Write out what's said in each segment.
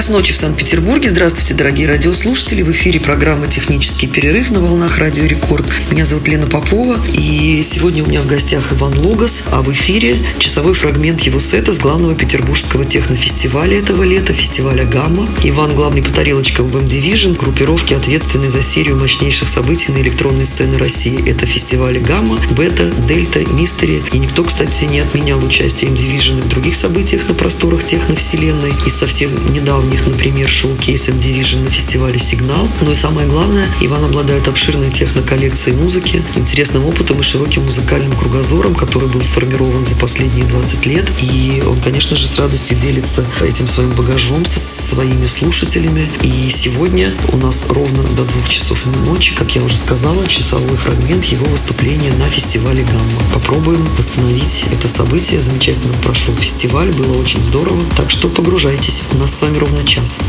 Час ночи в Санкт-Петербурге. Здравствуйте, дорогие радиослушатели. В эфире программа «Технический перерыв» на волнах Радио Рекорд. Меня зовут Лена Попова, и сегодня у меня в гостях Иван Логос, а в эфире часовой фрагмент его сета с главного петербургского технофестиваля этого лета, фестиваля «Гамма». Иван – главный по тарелочкам в M-Division, группировки, ответственной за серию мощнейших событий на электронной сцене России. Это фестивали «Гамма», «Бета», «Дельта», «Мистери». И никто, кстати, не отменял участие M-Division в других событиях на просторах техновселенной. И совсем недавно них, например, шоу-кейс M-Division на фестивале «Сигнал». Ну и самое главное, Иван обладает обширной техноколлекцией музыки, интересным опытом и широким музыкальным кругозором, который был сформирован за последние 20 лет. И он, конечно же, с радостью делится этим своим багажом со своими слушателями. И сегодня у нас ровно до двух часов ночи, как я уже сказала, часовой фрагмент его выступления на фестивале «Гамма». Попробуем восстановить это событие. Замечательно прошел фестиваль, было очень здорово. Так что погружайтесь. У нас с вами ровно час.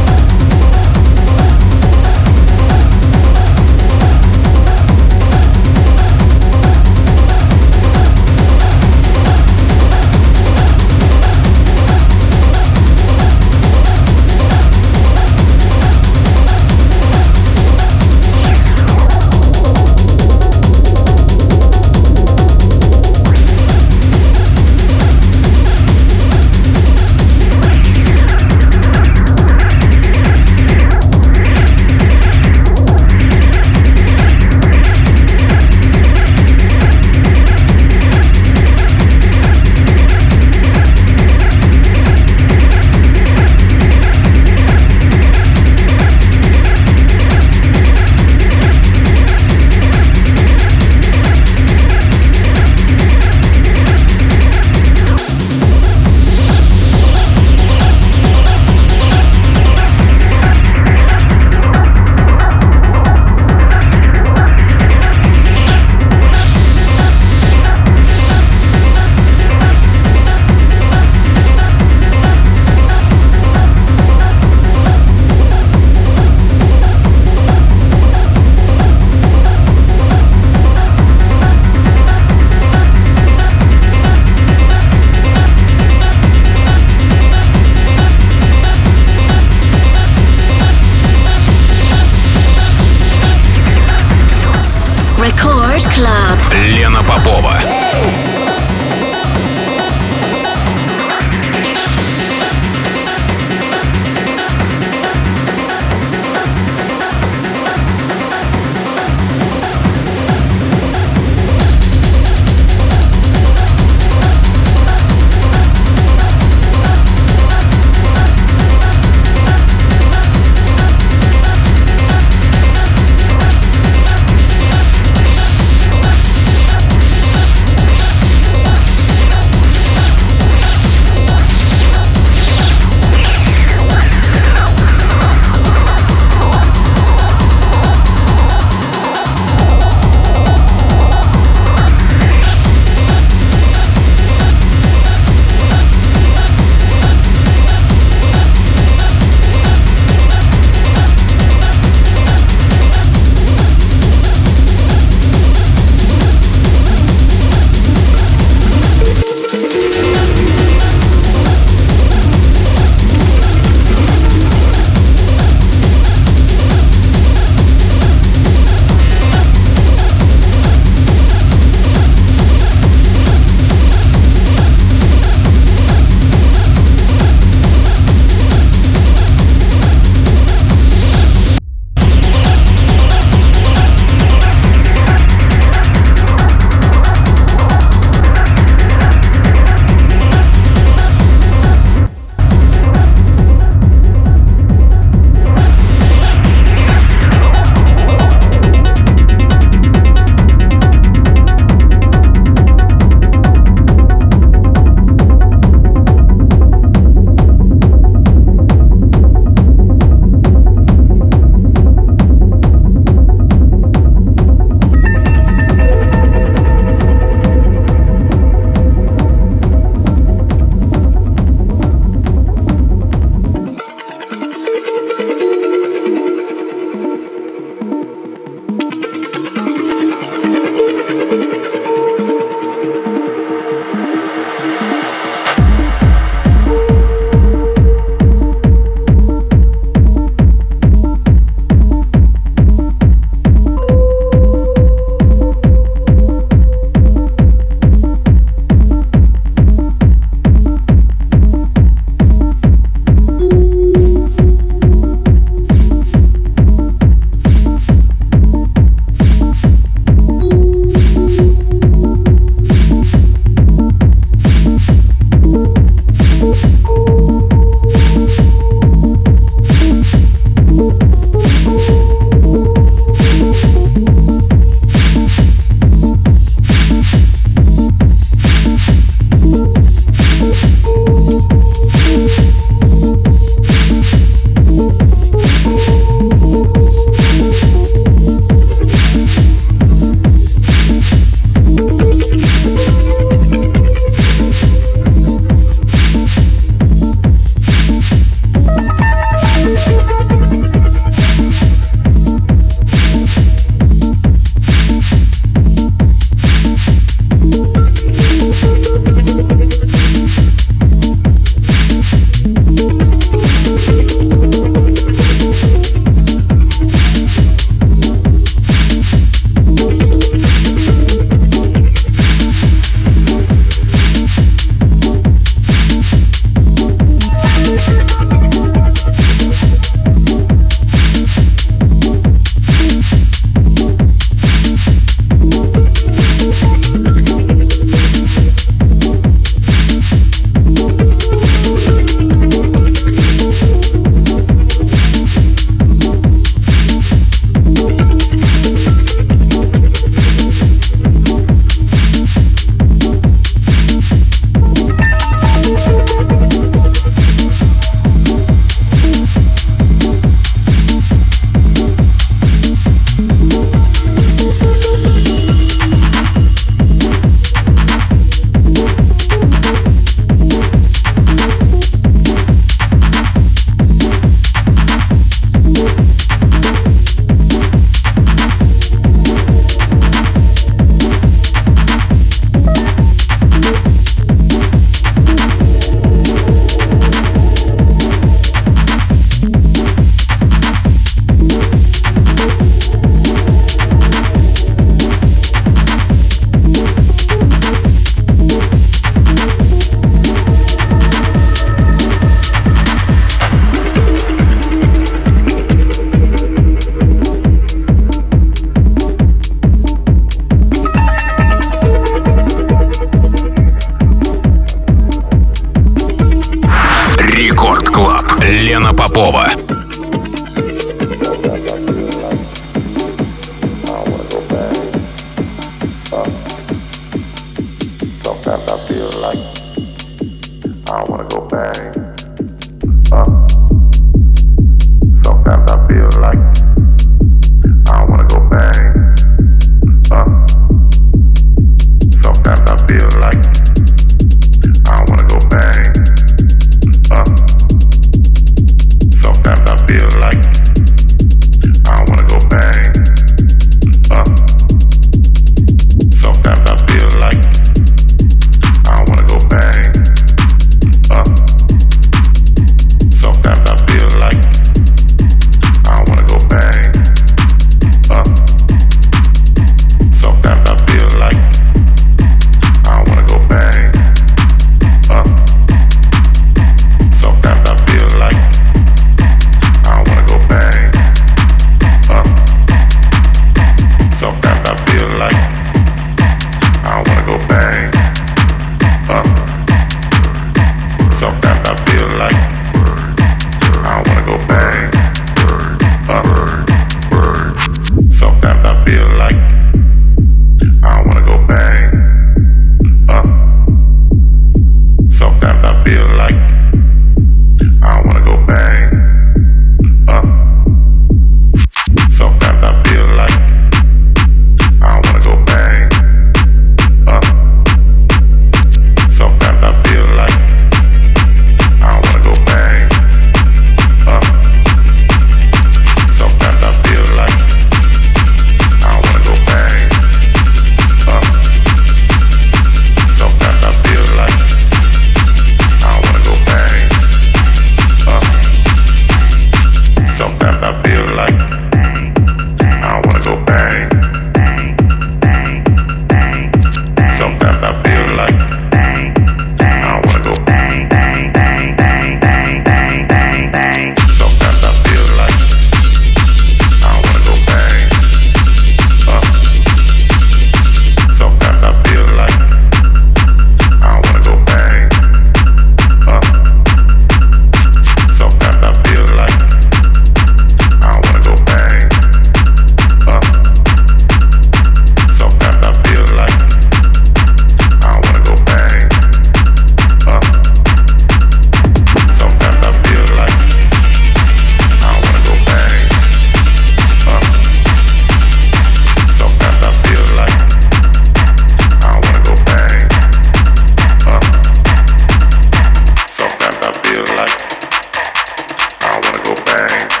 bang.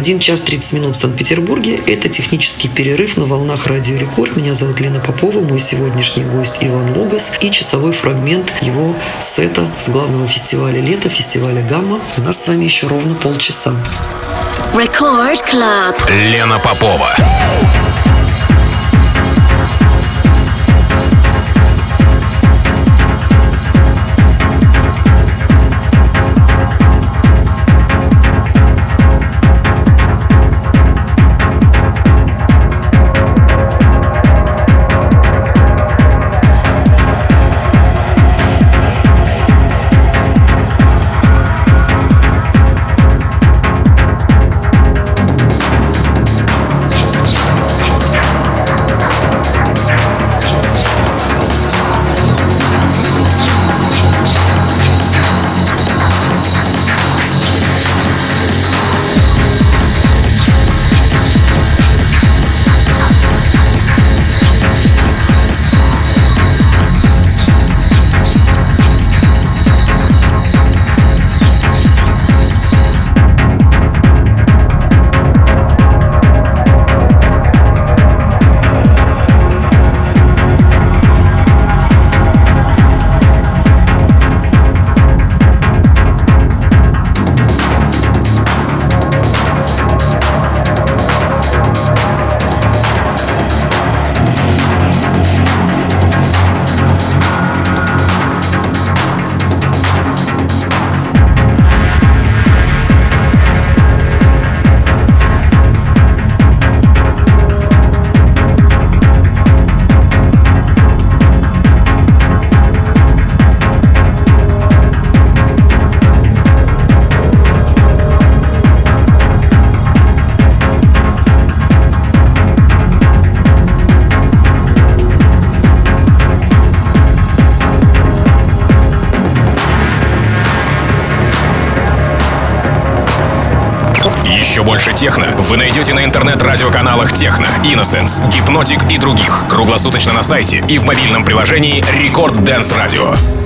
1 час 30 минут в Санкт-Петербурге. Это технический перерыв на волнах Радио Рекорд. Меня зовут Лена Попова, мой сегодняшний гость Иван Логос и часовой фрагмент его сета с главного фестиваля лета, фестиваля «Гамма». У нас с вами еще ровно полчаса. Record Club. Лена Попова. Вы найдете на интернет-радиоканалах Техно, Innocence, Гипнотик и других. Круглосуточно на сайте и в мобильном приложении Рекорд Dance Radio.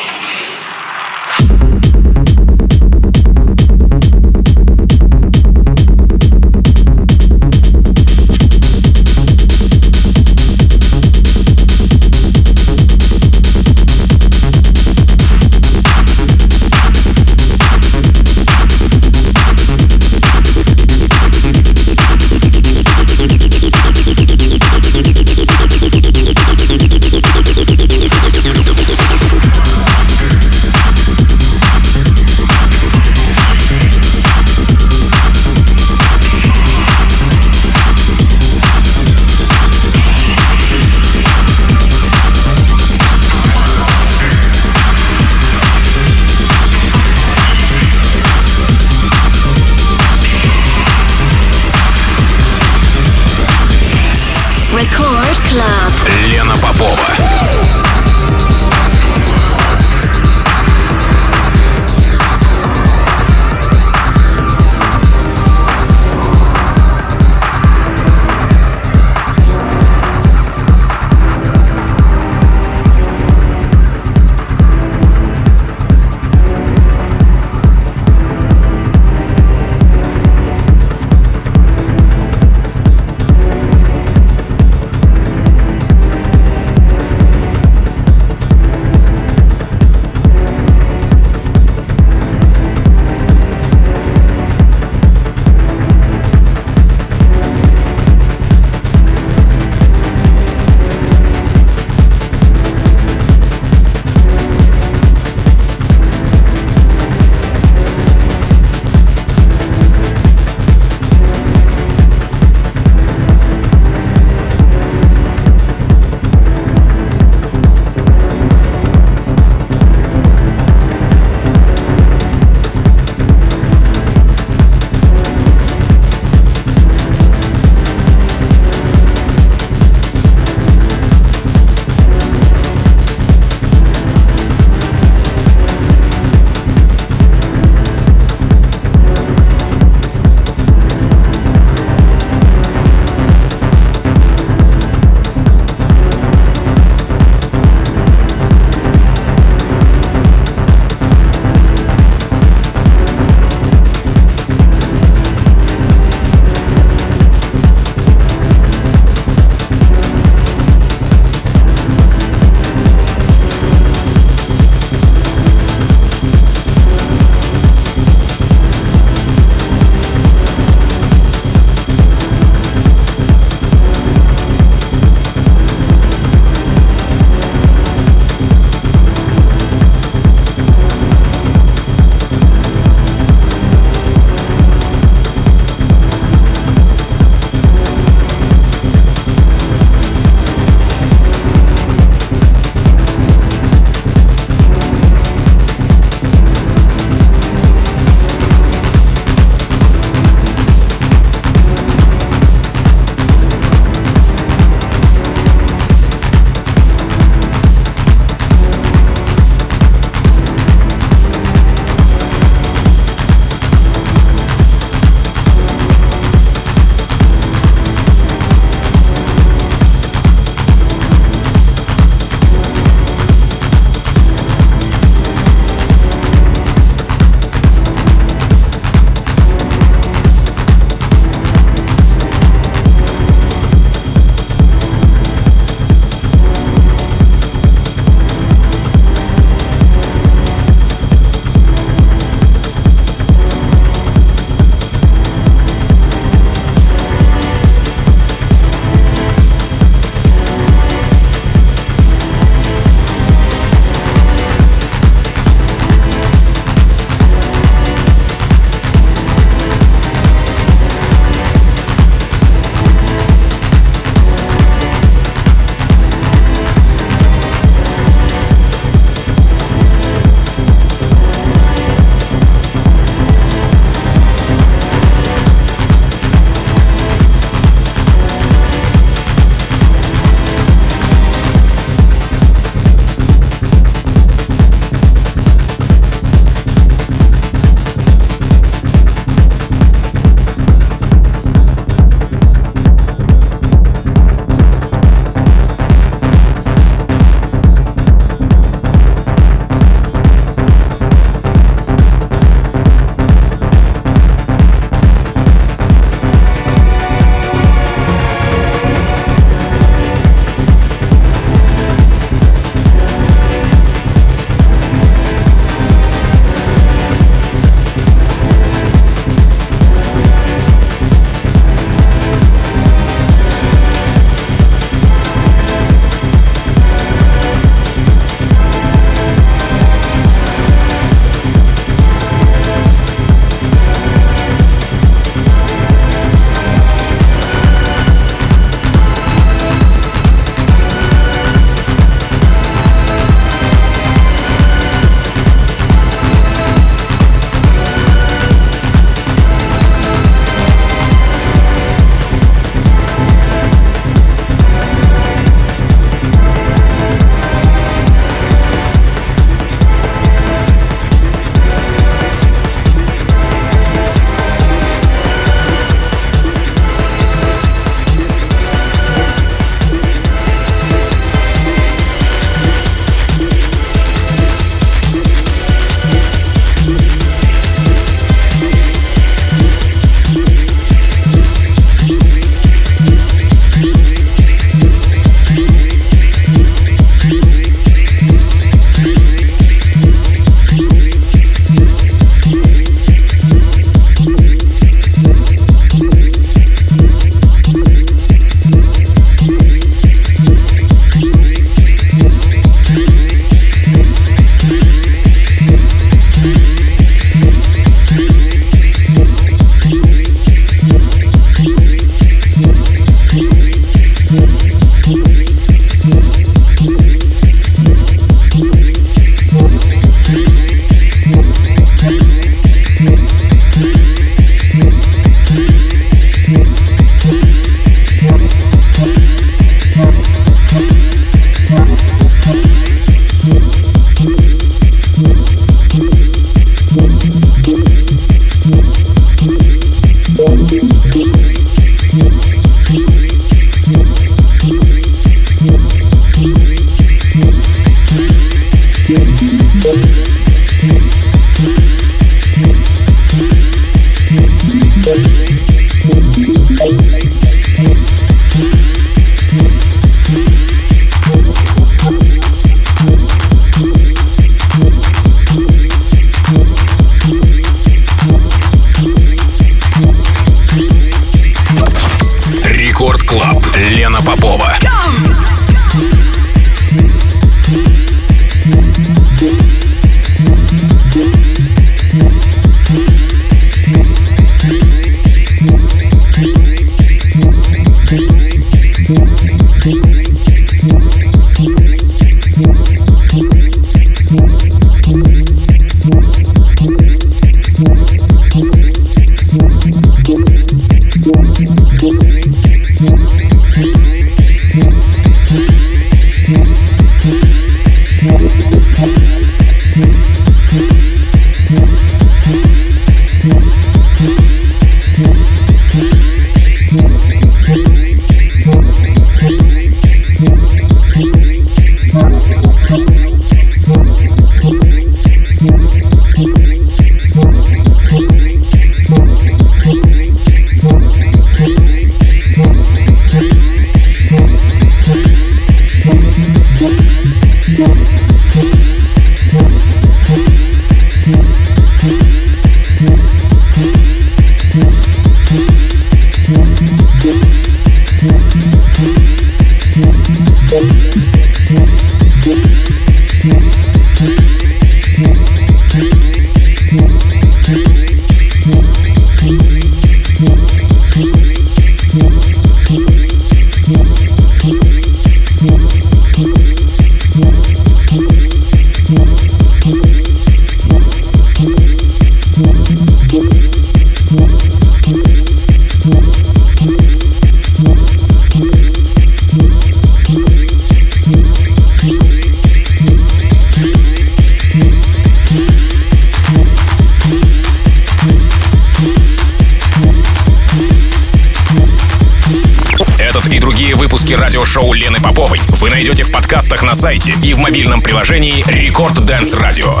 Найдете в подкастах на сайте и в мобильном приложении Record Dance Radio.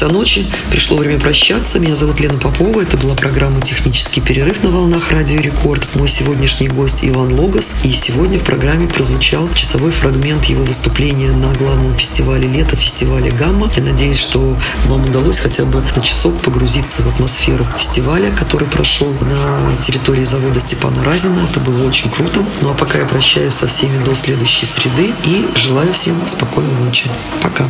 Часа ночи. Пришло время прощаться. Меня зовут Лена Попова. Это была программа «Технический перерыв» на волнах Радио Рекорд. Мой сегодняшний гость Иван Логос. И сегодня в программе прозвучал часовой фрагмент его выступления на главном фестивале лета, фестивале «Гамма». Я надеюсь, что вам удалось хотя бы на часок погрузиться в атмосферу фестиваля, который прошел на территории завода Степана Разина. Это было очень круто. Ну а пока я прощаюсь со всеми до следующей среды и желаю всем спокойной ночи. Пока.